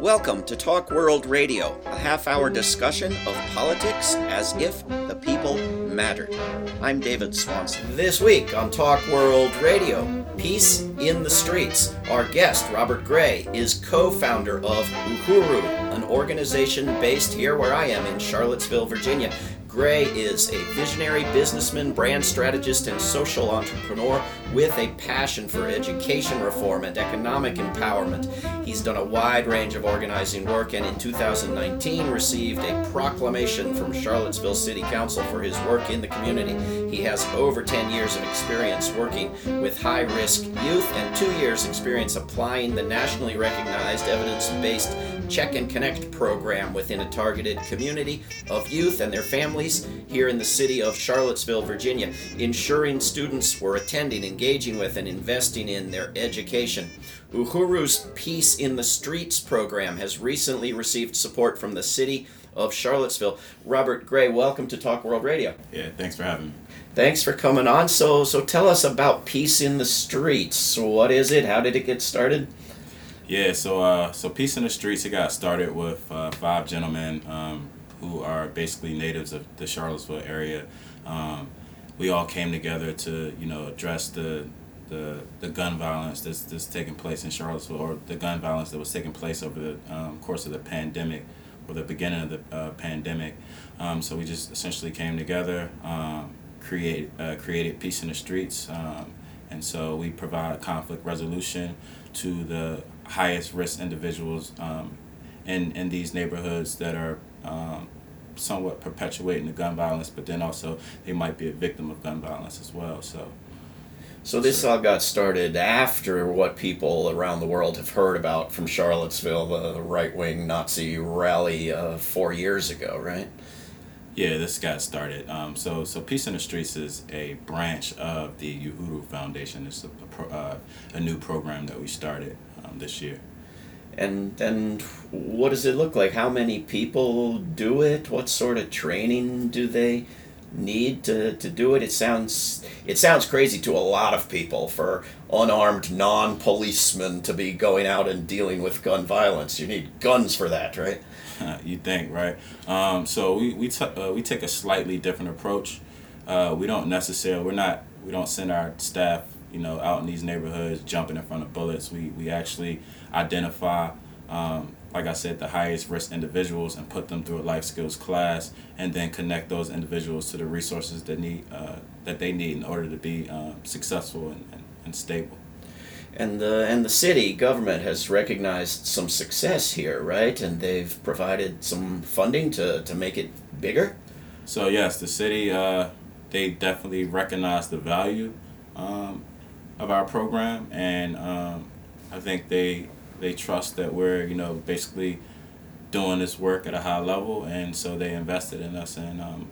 Welcome to Talk World Radio, a half hour discussion of politics as if the people mattered. I'm David Swanson. This week on Talk World Radio, Peace in the Streets. Our guest, Robert Gray, is co founder of Uhuru, an organization based here where I am in Charlottesville, Virginia. Gray is a visionary businessman, brand strategist, and social entrepreneur with a passion for education reform and economic empowerment. He's done a wide range of organizing work and in 2019 received a proclamation from Charlottesville City Council for his work in the community. He has over 10 years of experience working with high risk youth and two years' experience applying the nationally recognized evidence based Check and Connect program within a targeted community of youth and their families here in the city of Charlottesville, Virginia, ensuring students were attending, engaging with, and investing in their education. Uhuru's Peace in the Streets program has recently received support from the city of Charlottesville. Robert Gray, welcome to Talk World Radio. Yeah, thanks for having me. Thanks for coming on. So, so tell us about Peace in the Streets. What is it? How did it get started? Yeah, so uh, so Peace in the Streets, it got started with uh, five gentlemen um, who are basically natives of the Charlottesville area. Um, we all came together to you know address the the, the gun violence that's, that's taking place in Charlottesville, or the gun violence that was taking place over the um, course of the pandemic, or the beginning of the uh, pandemic. Um, so we just essentially came together, um, create uh, created peace in the streets, um, and so we provide conflict resolution to the highest risk individuals um, in in these neighborhoods that are um, somewhat perpetuating the gun violence, but then also they might be a victim of gun violence as well. So. So this all got started after what people around the world have heard about from Charlottesville, the right wing Nazi rally uh, four years ago, right? Yeah, this got started. Um, so, so Peace in the Streets is a branch of the Uhuru Foundation. It's a, a, pro, uh, a new program that we started um, this year. And and what does it look like? How many people do it? What sort of training do they need to, to do it? It sounds it sounds crazy to a lot of people for unarmed non-policemen to be going out and dealing with gun violence. You need guns for that, right? you think, right? Um, so we we t- uh, we take a slightly different approach. Uh, we don't necessarily we're not we don't send our staff you know out in these neighborhoods jumping in front of bullets. We we actually identify. Um, like I said, the highest risk individuals and put them through a life skills class, and then connect those individuals to the resources that need uh, that they need in order to be um, successful and, and, and stable and the and the city government has recognized some success here, right? And they've provided some funding to, to make it bigger. So yes, the city uh, they definitely recognize the value um, of our program, and um, I think they they trust that we're you know basically doing this work at a high level, and so they invested in us, and um,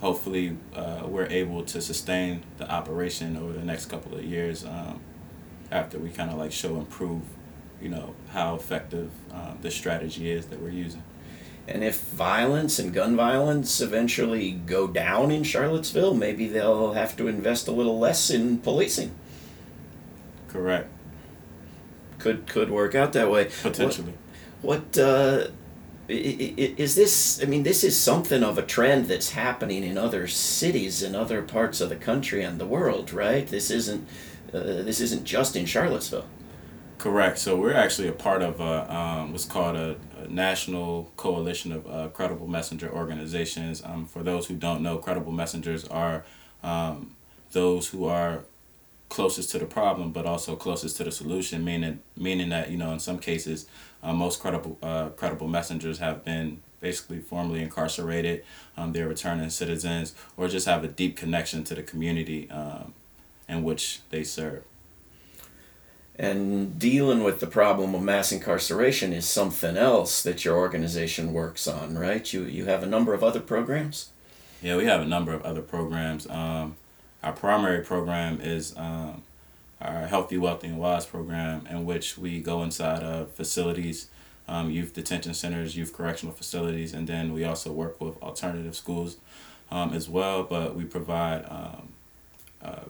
hopefully uh, we're able to sustain the operation over the next couple of years. Um, after we kind of like show and prove, you know, how effective um, the strategy is that we're using. And if violence and gun violence eventually go down in Charlottesville, maybe they'll have to invest a little less in policing. Correct. Could could work out that way. Potentially. What, what uh, is this? I mean, this is something of a trend that's happening in other cities in other parts of the country and the world, right? This isn't uh, this isn't just in Charlottesville. Correct. So we're actually a part of a, um, what's called a, a national coalition of uh, credible messenger organizations. Um, for those who don't know, credible messengers are um, those who are closest to the problem, but also closest to the solution. Meaning, meaning that you know, in some cases, uh, most credible uh, credible messengers have been basically formally incarcerated. Um, they're returning citizens, or just have a deep connection to the community. Um, in which they serve. And dealing with the problem of mass incarceration is something else that your organization works on, right? You, you have a number of other programs? Yeah, we have a number of other programs. Um, our primary program is um, our Healthy, Wealthy, and Wise program, in which we go inside of facilities, um, youth detention centers, youth correctional facilities, and then we also work with alternative schools um, as well. But we provide um, uh,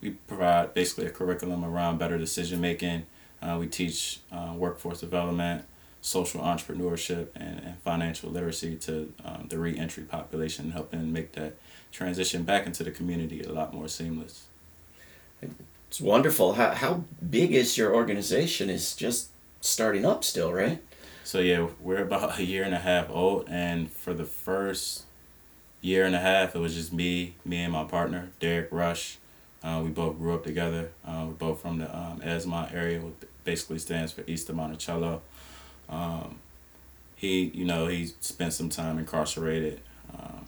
we provide basically a curriculum around better decision making. Uh, we teach uh, workforce development, social entrepreneurship and, and financial literacy to um, the reentry population, helping make that transition back into the community a lot more seamless. It's wonderful. How, how big is your organization? Is just starting up still, right? So yeah, we're about a year and a half old, and for the first year and a half, it was just me, me and my partner, Derek Rush. Uh, we both grew up together. Uh, we're both from the um, Esmont area, which basically stands for East of Monticello. Um, he, you know, he spent some time incarcerated, um,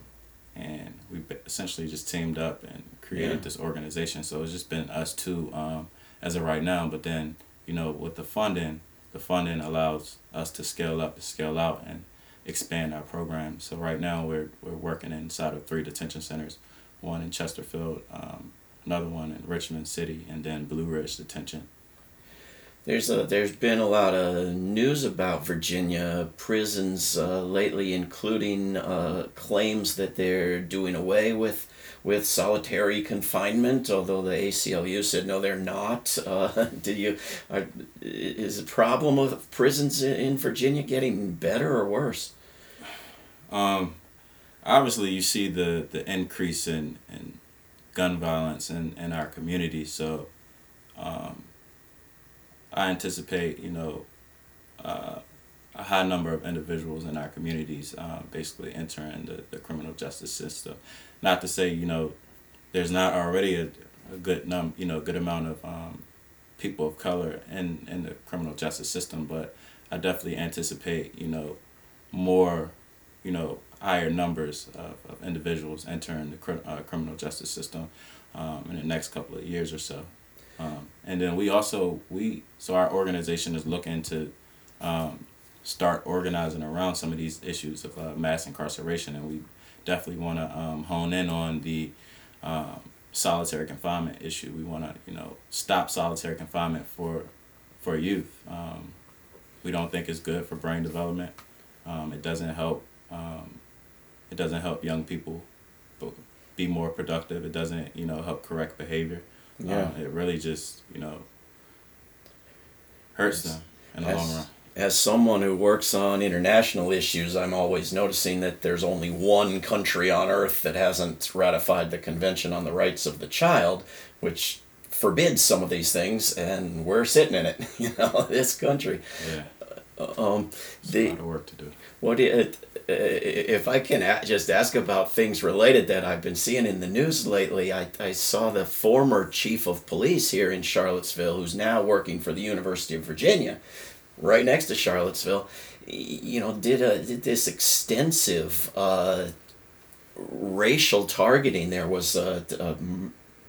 and we essentially just teamed up and created yeah. this organization. So it's just been us two um, as of right now. But then, you know, with the funding, the funding allows us to scale up, scale out, and expand our program. So right now we're we're working inside of three detention centers, one in Chesterfield, um, another one in Richmond City, and then Blue Ridge Detention. There's a, there's been a lot of news about Virginia prisons uh, lately, including uh, claims that they're doing away with with solitary confinement. Although the ACLU said no, they're not. Uh, do you are, is the problem of prisons in Virginia getting better or worse? Um, obviously, you see the the increase in in gun violence in in our community. So. Um, I anticipate, you know, uh, a high number of individuals in our communities um, basically entering the, the criminal justice system. Not to say, you know, there's not already a, a good num you know good amount of um, people of color in, in the criminal justice system, but I definitely anticipate, you know, more, you know, higher numbers of, of individuals entering the cr- uh, criminal justice system um, in the next couple of years or so. Um, and then we also we so our organization is looking to um, start organizing around some of these issues of uh, mass incarceration, and we definitely want to um, hone in on the um, solitary confinement issue. We want to you know stop solitary confinement for for youth. Um, we don't think it's good for brain development. Um, it doesn't help. it doesn't help young people be more productive. It doesn't you know help correct behavior. Yeah. Um, it really just, you know, hurts them in the as, long run. As someone who works on international issues, I'm always noticing that there's only one country on earth that hasn't ratified the Convention on the Rights of the Child, which forbids some of these things, and we're sitting in it. You know, this country. Yeah. Uh, um, the, a lot of work to do. What it, if I can just ask about things related that I've been seeing in the news lately, I, I saw the former chief of police here in Charlottesville, who's now working for the University of Virginia, right next to Charlottesville, you know, did a did this extensive uh, racial targeting. There was a, a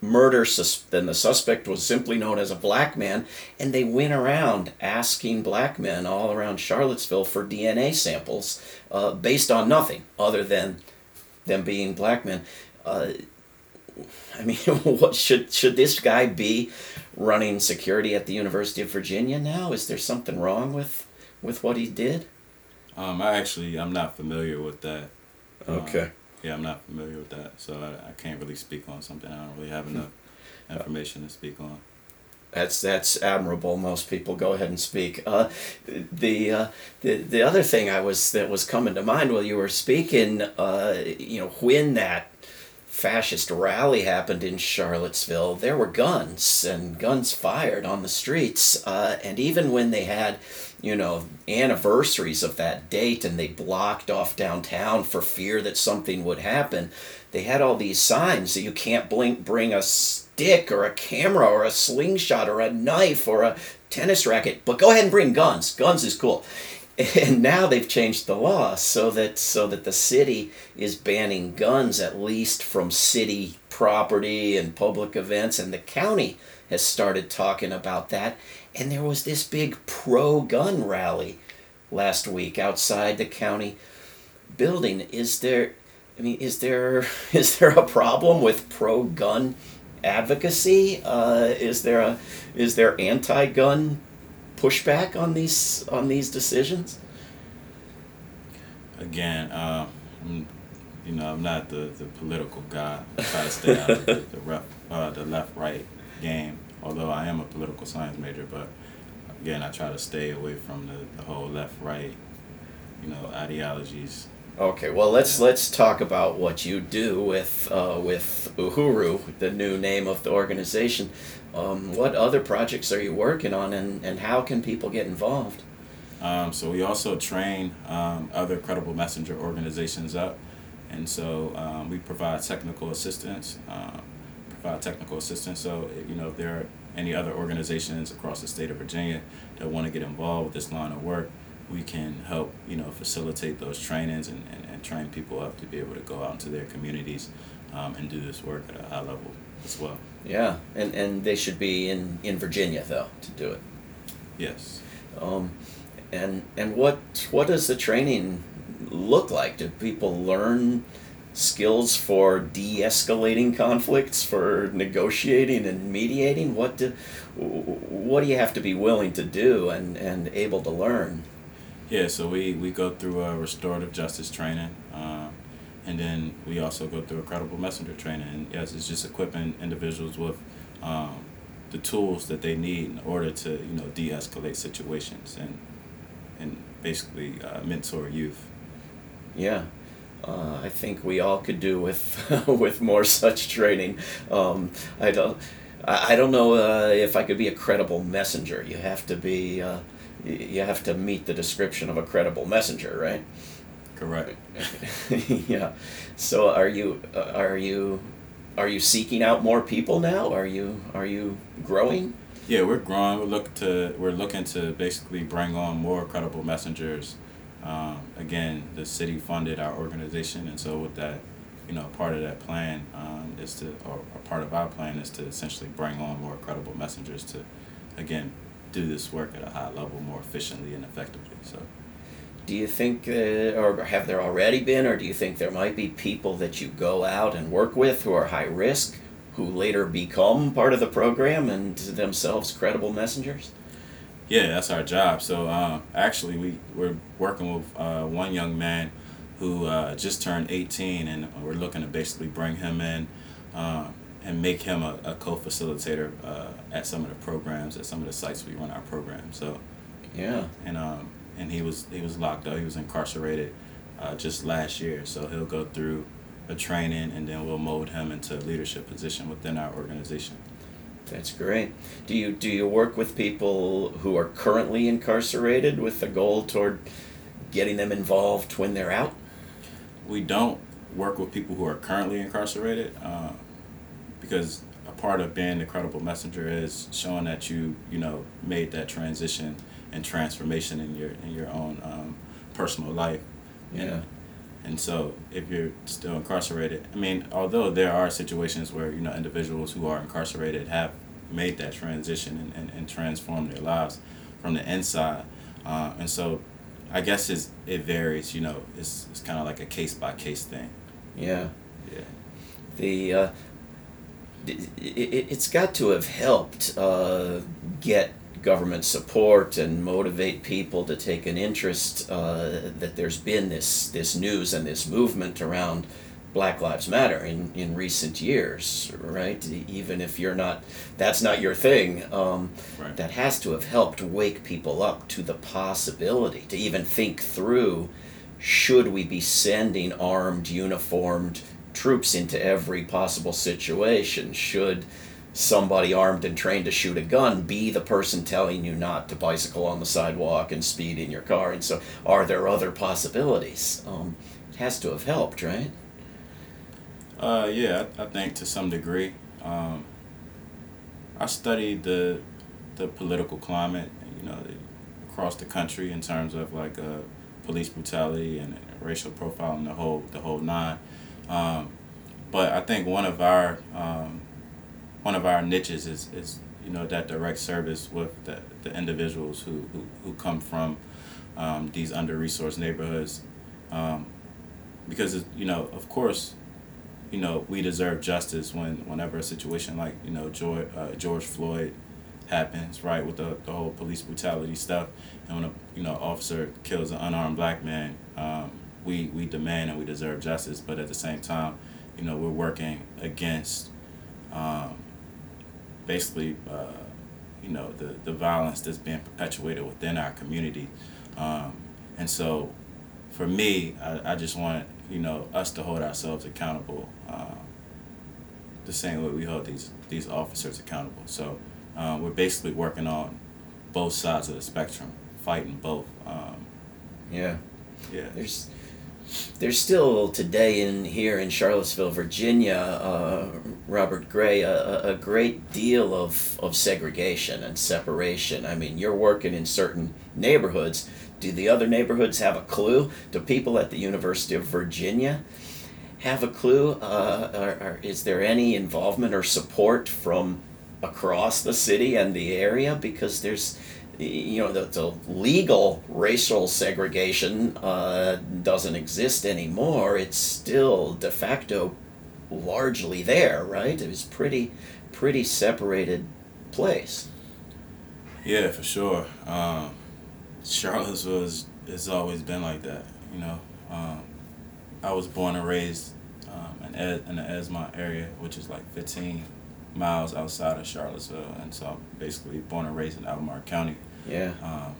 murder sus- then the suspect was simply known as a black man and they went around asking black men all around charlottesville for dna samples uh, based on nothing other than them being black men. Uh, i mean what should should this guy be running security at the university of virginia now? Is there something wrong with with what he did? Um, i actually i'm not familiar with that. Okay. um, yeah, I'm not familiar with that, so I, I can't really speak on something. I don't really have enough information to speak on. That's that's admirable. Most people go ahead and speak. Uh, the uh, the the other thing I was that was coming to mind while you were speaking, uh, you know, when that fascist rally happened in Charlottesville, there were guns and guns fired on the streets, uh, and even when they had you know, anniversaries of that date and they blocked off downtown for fear that something would happen. They had all these signs that you can't blink, bring a stick or a camera or a slingshot or a knife or a tennis racket, but go ahead and bring guns. Guns is cool. And now they've changed the law so that so that the city is banning guns at least from city property and public events and the county has started talking about that and there was this big pro gun rally last week outside the county building. Is there I mean, is there is there a problem with pro gun advocacy? Uh, is there a is there anti gun pushback on these on these decisions? Again, uh, you know, I'm not the, the political guy. I try to stay out of the, the, uh, the left right game although I am a political science major, but again, I try to stay away from the, the whole left right, you know, ideologies. Okay, well let's let's talk about what you do with uh, with Uhuru, the new name of the organization. Um, what other projects are you working on, and, and how can people get involved? Um, so we also train um, other credible messenger organizations up, and so um, we provide technical assistance. Uh, provide technical assistance. So you know if there are any other organizations across the state of Virginia that want to get involved with this line of work, we can help you know facilitate those trainings and, and, and train people up to be able to go out into their communities um, and do this work at a high level as well. Yeah, and, and they should be in, in Virginia though to do it. Yes. Um, and and what what does the training look like? Do people learn skills for de-escalating conflicts, for negotiating and mediating? What do what do you have to be willing to do and, and able to learn? Yeah, so we, we go through a restorative justice training, um, and then we also go through a credible messenger training. And yes, it's just equipping individuals with um, the tools that they need in order to you know de-escalate situations and and basically uh, mentor youth. Yeah. Uh, I think we all could do with with more such training. Um, I don't I, I don't know uh, if I could be a credible messenger. You have to be uh, you have to meet the description of a credible messenger, right? Correct. yeah. So are you uh, are you are you seeking out more people now? Are you are you growing? Yeah, we're growing. We're looking to we're looking to basically bring on more credible messengers. Um, again, the city funded our organization, and so with that, you know, part of that plan um, is to, or a part of our plan is to essentially bring on more credible messengers to, again, do this work at a high level more efficiently and effectively. So. Do you think, uh, or have there already been, or do you think there might be people that you go out and work with who are high risk, who later become part of the program and themselves credible messengers? Yeah, that's our job. So uh, actually, we we're working with uh, one young man who uh, just turned 18, and we're looking to basically bring him in uh, and make him a, a co-facilitator uh, at some of the programs at some of the sites we run our program. So yeah, and um, and he was he was locked up. He was incarcerated uh, just last year. So he'll go through a training, and then we'll mold him into a leadership position within our organization. That's great. Do you do you work with people who are currently incarcerated with the goal toward getting them involved when they're out? We don't work with people who are currently incarcerated uh, because a part of being the credible messenger is showing that you you know made that transition and transformation in your in your own um, personal life. Yeah. And, and so if you're still incarcerated, I mean, although there are situations where, you know, individuals who are incarcerated have made that transition and, and, and transformed their lives from the inside. Uh, and so I guess it's, it varies, you know, it's, it's kind of like a case by case thing. Yeah. Yeah. The, uh, it, it, it's got to have helped uh, get government support and motivate people to take an interest uh, that there's been this this news and this movement around Black Lives Matter in, in recent years, right? Even if you're not, that's not your thing. Um, Right. That has to have helped wake people up to the possibility to even think through should we be sending armed, uniformed troops into every possible situation? Should somebody armed and trained to shoot a gun be the person telling you not to bicycle on the sidewalk and speed in your car? And so, are there other possibilities? Um, it has to have helped, right? Uh, yeah, I, think to some degree. Um, I studied the the political climate, you know, across the country in terms of like uh, police brutality and racial profiling, the whole the whole nine. Um, but I think one of our um, one of our niches is, is you know that direct service with the, the individuals who, who, who come from um, these under resourced neighborhoods. Um, because you know of course you know we deserve justice when whenever a situation like you know George, uh, George Floyd happens right with the, the whole police brutality stuff. And when a you know officer kills an unarmed black man um, we we demand and we deserve justice but at the same time you know we're working against um, basically uh, you know the the violence that's being perpetuated within our community, um, and so for me, I, I just want you know us to hold ourselves accountable, um, the same way we hold these these officers accountable. So um, we're basically working on both sides of the spectrum, fighting both. Um, yeah. Yeah. There's there's still today in here in Charlottesville, Virginia, uh, Robert Gray, a, a great deal of, of segregation and separation. I mean, you're working in certain neighborhoods. Do the other neighborhoods have a clue? Do people at the University of Virginia have a clue? Uh, or, or is there any involvement or support from across the city and the area? Because there's you know the, the legal racial segregation uh, doesn't exist anymore. It's still de facto largely there right? It was pretty pretty separated place. Yeah for sure. Um, charlottesville has, always been like that you know? Um, i was born and raised um, in, Ed, in the Edgemont area which is like 15 miles outside of charlottesville. And so i'm basically born and raised in albemarle county yeah. Um,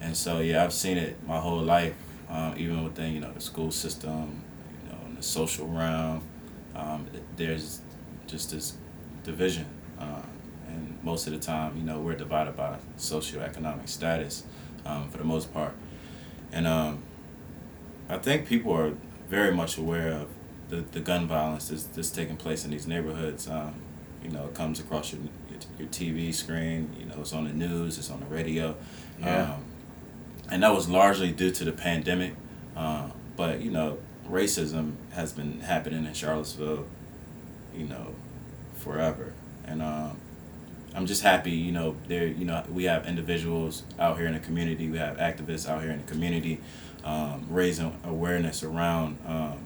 and so yeah, I've seen it my whole life, um, even within you know the school system, you know, in the social realm. Um, there's just this division, uh, and most of the time, you know, we're divided by socioeconomic status, um, for the most part, and um, I think people are very much aware of the, the gun violence that's, that's taking place in these neighborhoods. You know, it comes across your your TV screen. You know, it's on the news, it's on the radio. Yeah. Um, and that was largely due to the pandemic. Uh, but you know, racism has been happening in Charlottesville, you know, forever. And um, I'm just happy, you know, there, you know, we have individuals out here in the community, we have activists out here in the community, um, raising awareness around um,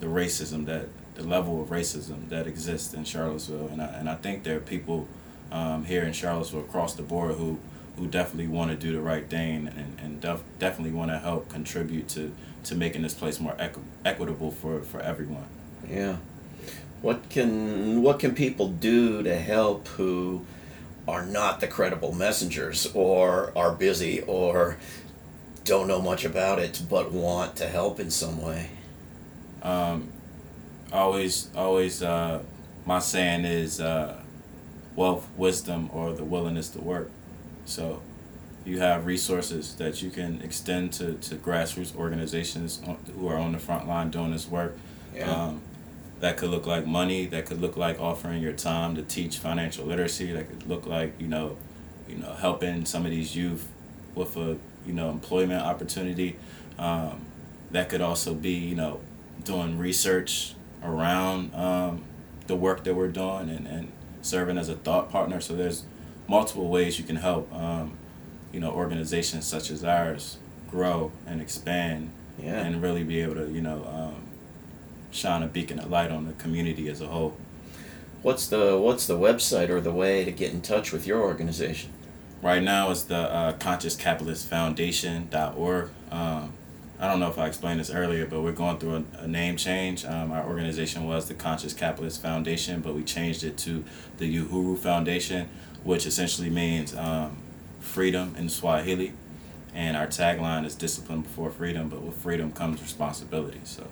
the racism that the level of racism that exists in Charlottesville, and I, and I think there are people um, here in Charlottesville across the board who who definitely want to do the right thing and, and def- definitely want to help contribute to, to making this place more equ- equitable for, for everyone. Yeah. What can what can people do to help who are not the credible messengers or are busy or don't know much about it but want to help in some way? Um, always always uh, my saying is uh, wealth, wisdom, or the willingness to work. So you have resources that you can extend to, to grassroots organizations who are on the front line doing this work. Yeah. Um, that could look like money. That could look like offering your time to teach financial literacy. That could look like you know, you know, helping some of these youth with a you know employment opportunity. Um, that could also be you know doing research around um, the work that we're doing and, and serving as a thought partner. So there's multiple ways you can help, um, you know, organizations such as ours grow and expand yeah. and really be able to, you know, um, shine a beacon of light on the community as a whole. What's the What's the website or the way to get in touch with your organization? Right now, it's the uh, Conscious Capitalist Foundation.org. Um, I don't know if I explained this earlier, but we're going through a, a name change. Um, our organization was the Conscious Capitalist Foundation, but we changed it to the Uhuru Foundation, which essentially means um, freedom in Swahili. And our tagline is discipline before freedom, but with freedom comes responsibility. So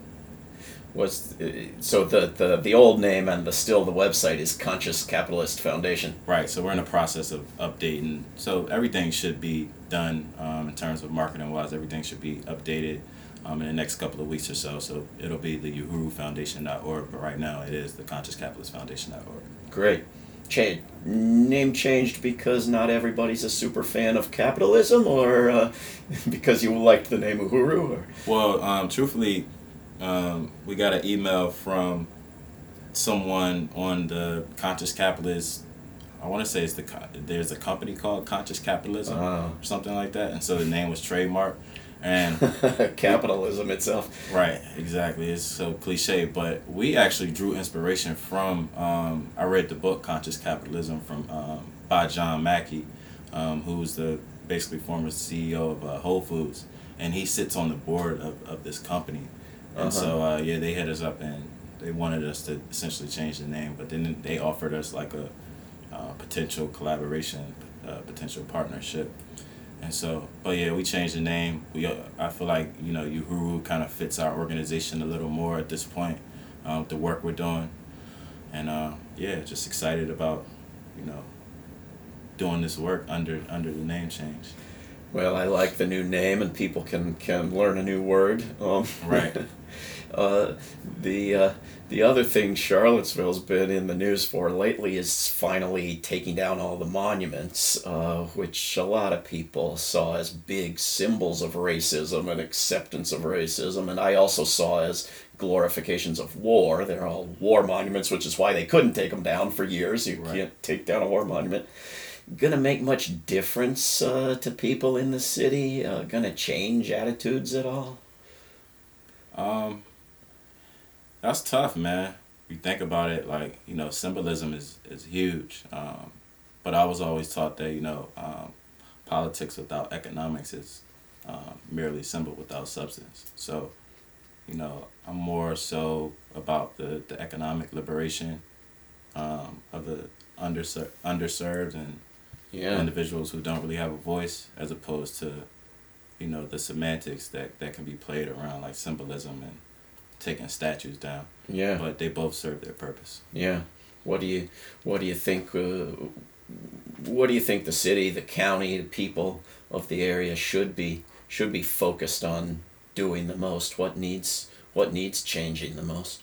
was uh, so the, the the old name and the still the website is Conscious Capitalist Foundation. Right. So we're in the process of updating. So everything should be done um, in terms of marketing wise. Everything should be updated um, in the next couple of weeks or so. So it'll be the Uhuru Foundation.org, but right now it is the Conscious Capitalist Foundation.org. Great. Change, name changed because not everybody's a super fan of capitalism, or uh, because you liked the name Uhuru? Or? Well, um, truthfully, um, we got an email from someone on the Conscious Capitalist. I want to say it's the there's a company called Conscious Capitalism uh, or something like that, and so the name was trademarked. And capitalism itself. Right, exactly. It's so cliche, but we actually drew inspiration from. Um, I read the book Conscious Capitalism from um, by John Mackey, um, who's the basically former CEO of uh, Whole Foods, and he sits on the board of, of this company. And uh-huh. so uh, yeah, they hit us up and they wanted us to essentially change the name, but then they offered us like a uh, potential collaboration, uh, potential partnership. And so, but yeah, we changed the name. We uh, I feel like you know Uhuru kind of fits our organization a little more at this point, um, the work we're doing, and uh, yeah, just excited about you know doing this work under under the name change. Well, I like the new name, and people can can learn a new word. Um, right. uh, the uh, the other thing Charlottesville's been in the news for lately is finally taking down all the monuments, uh, which a lot of people saw as big symbols of racism and acceptance of racism, and I also saw as glorifications of war. They're all war monuments, which is why they couldn't take them down for years. You right. can't take down a war monument going to make much difference uh, to people in the city? Uh, going to change attitudes at all? Um, that's tough, man. You think about it, like you know, symbolism is is huge. Um, but I was always taught that you know, um, politics without economics is um, merely symbol without substance. So, you know, I'm more so about the the economic liberation um, of the underser- underserved and yeah. individuals who don't really have a voice as opposed to you know the semantics that that can be played around like symbolism and taking statues down. Yeah. But they both serve their purpose. Yeah. What do you what do you think uh, what do you think the city the county the people of the area should be should be focused on doing the most? What needs what needs changing the most?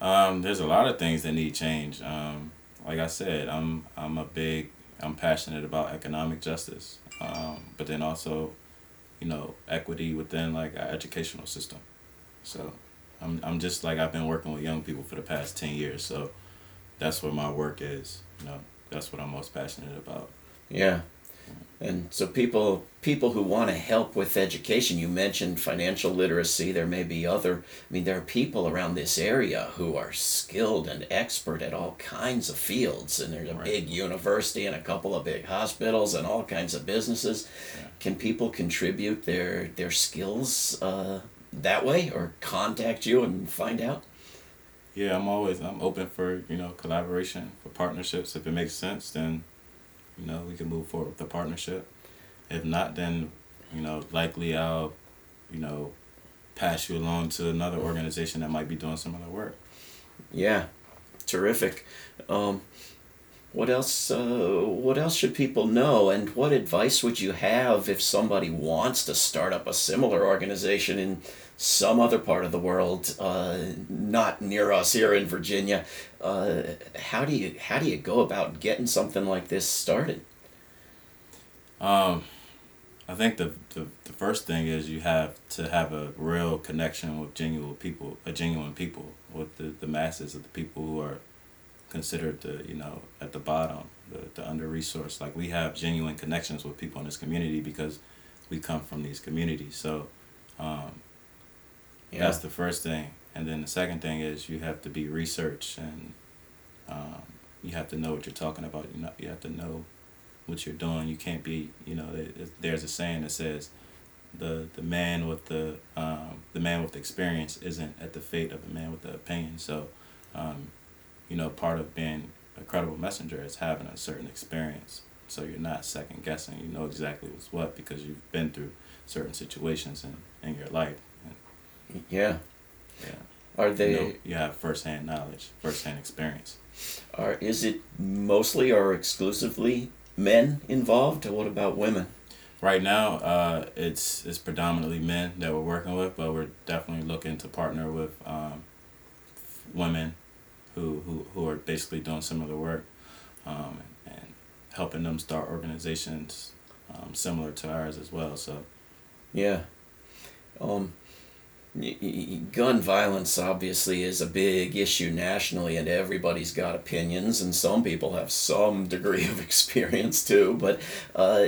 Um, there's a lot of things that need change. Um, like I said, I'm I'm a big I'm passionate about economic justice, um, but then also, you know, equity within like our educational system. So, I'm I'm just like I've been working with young people for the past ten years, so that's where my work is. You know, that's what I'm most passionate about. Yeah, and so people people who want to help with education, you mentioned financial literacy. There may be other. I mean, there are people around this area who are skilled and expert at all kinds of fields, and there's a right. big university and a couple of big hospitals and all kinds of businesses. Yeah. Can people contribute their their skills uh, that way, or contact you and find out? Yeah, I'm always I'm open for you know collaboration for partnerships if it makes sense. Then you know, we can move forward with the partnership. If not, then, you know, likely I'll, you know, pass you along to another organization that might be doing other work. Yeah, terrific. Um, what else? Uh, what else should people know? And what advice would you have if somebody wants to start up a similar organization in some other part of the world, uh, not near us here in Virginia? Uh, how do you how do you go about getting something like this started? Um, I think the, the the first thing is you have to have a real connection with genuine people, a genuine people, with the, the masses of the people who are considered the you know at the bottom, the the under resourced. Like we have genuine connections with people in this community because we come from these communities. So um, yeah. that's the first thing, and then the second thing is you have to be research and um, you have to know what you're talking about. You know you have to know what you're doing. You can't be you know there's a saying that says the the man with the um, the man with the experience isn't at the fate of the man with the opinion. So um, you know, part of being a credible messenger is having a certain experience. So you're not second guessing. You know exactly what's what because you've been through certain situations in, in your life. yeah. Yeah. Are they? You, know, you have firsthand knowledge, firsthand experience. Are is it mostly or exclusively men involved, or what about women? Right now, uh, it's it's predominantly men that we're working with, but we're definitely looking to partner with um, women who, who, who are basically doing similar work um, and, helping them start organizations um, similar to ours as well. So, yeah. Um, gun violence obviously is a big issue nationally, and everybody's got opinions, and some people have some degree of experience too. But uh,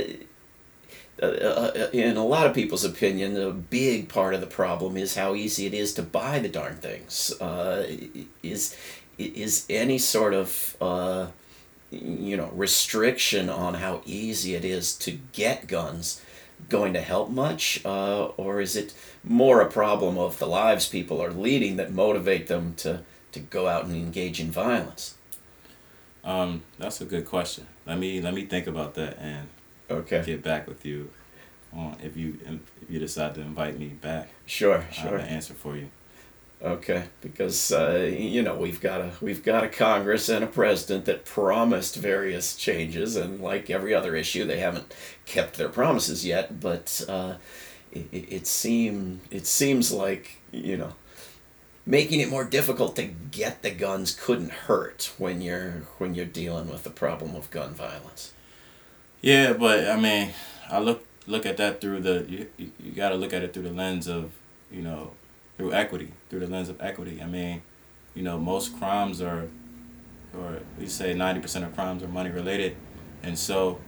uh, uh, in a lot of people's opinion, a big part of the problem is how easy it is to buy the darn things. Uh, is is any sort of uh, you know restriction on how easy it is to get guns going to help much uh, or is it more a problem of the lives people are leading that motivate them to, to go out and engage in violence Um, that's a good question. Let me let me think about that and Okay. get back with you on if you if you decide to invite me back. Sure, I have sure. an answer for you. Okay, because uh, you know we've got a we've got a Congress and a president that promised various changes, and like every other issue, they haven't kept their promises yet. But uh, it, it seem it seems like you know making it more difficult to get the guns couldn't hurt when you're when you're dealing with the problem of gun violence. Yeah, but I mean, I look look at that through the you, you got to look at it through the lens of you know through equity through the lens of equity. I mean, you know most crimes are, or we say ninety percent of crimes are money related, and so.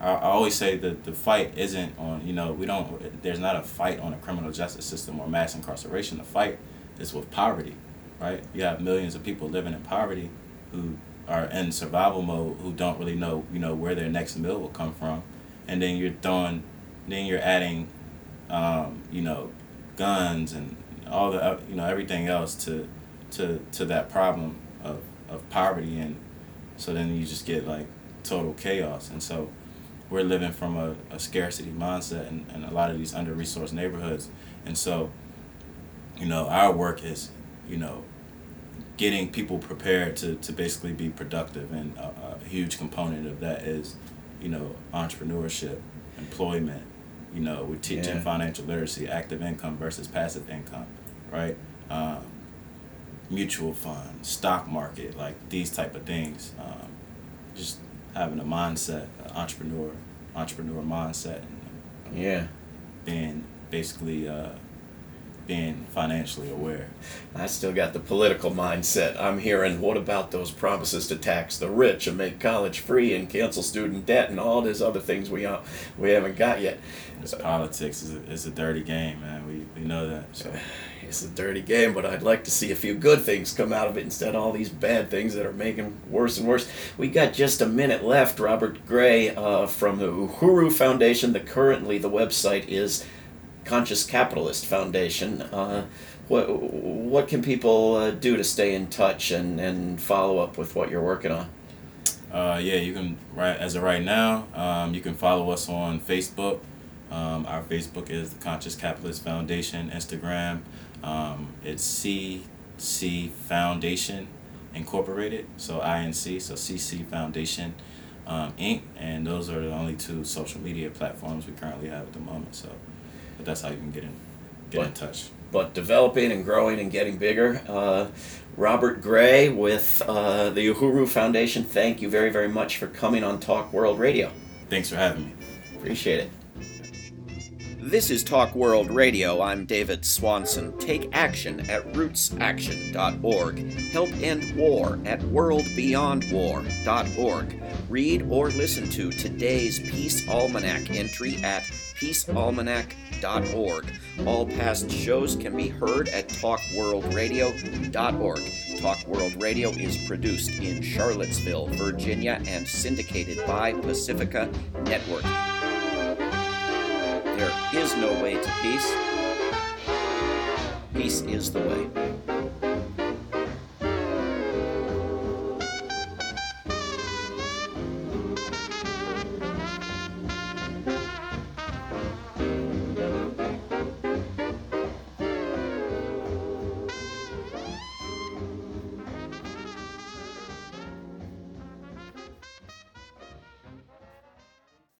I, I always say that the fight isn't on you know we don't there's not a fight on a criminal justice system or mass incarceration. The fight is with poverty, right? You have millions of people living in poverty who are in survival mode who don't really know you know where their next meal will come from and then you're throwing then you're adding um, you know guns and all the uh, you know everything else to to to that problem of, of poverty and so then you just get like total chaos. And so we're living from a, a scarcity mindset in, in a lot of these under resourced neighborhoods. And so you know our work is you know getting people prepared to, to basically be productive. And a, a huge component of that is you know entrepreneurship employment you know we're teaching Yeah. financial literacy active income versus passive income right um, mutual fund stock market like these type of things um, just having a mindset an entrepreneur entrepreneur mindset and Yeah. being basically uh, being financially aware I still got the political mindset. I'm hearing, what about those promises to tax the rich and make college free and cancel student debt and all these other things we uh, we haven't got yet? This politics is a, is a dirty game, man. We, we know that. So It's a dirty game, but I'd like to see a few good things come out of it instead of all these bad things that are making worse and worse. We got just a minute left. Robert Gray uh, from the Uhuru Foundation. The currently the website is Conscious Capitalist Foundation. Uh, what what can people uh, do to stay in touch and, and follow up with what you're working on? uh, yeah, you can right as of right now. Um, you can follow us on Facebook. Um, our Facebook is the Conscious Capitalist Foundation. Instagram, um, it's CC Foundation Incorporated. So INC. So CC Foundation um, Inc. And those are the only two social media platforms we currently have at the moment. So, but that's how you can get in get in touch. but developing and growing and getting bigger. Uh, Robert Gray with uh, the Uhuru Foundation, thank you very, very much for coming on Talk World Radio. Thanks for having me. Appreciate it. This is Talk World Radio. I'm David Swanson. Take action at rootsaction.org. Help end war at worldbeyondwar.org. Read or listen to today's Peace Almanac entry at peacealmanac.org. All past shows can be heard at talkworldradio.org. Talk World Radio is produced in Charlottesville, Virginia, and syndicated by Pacifica Network. There is no way to peace. Peace is the way.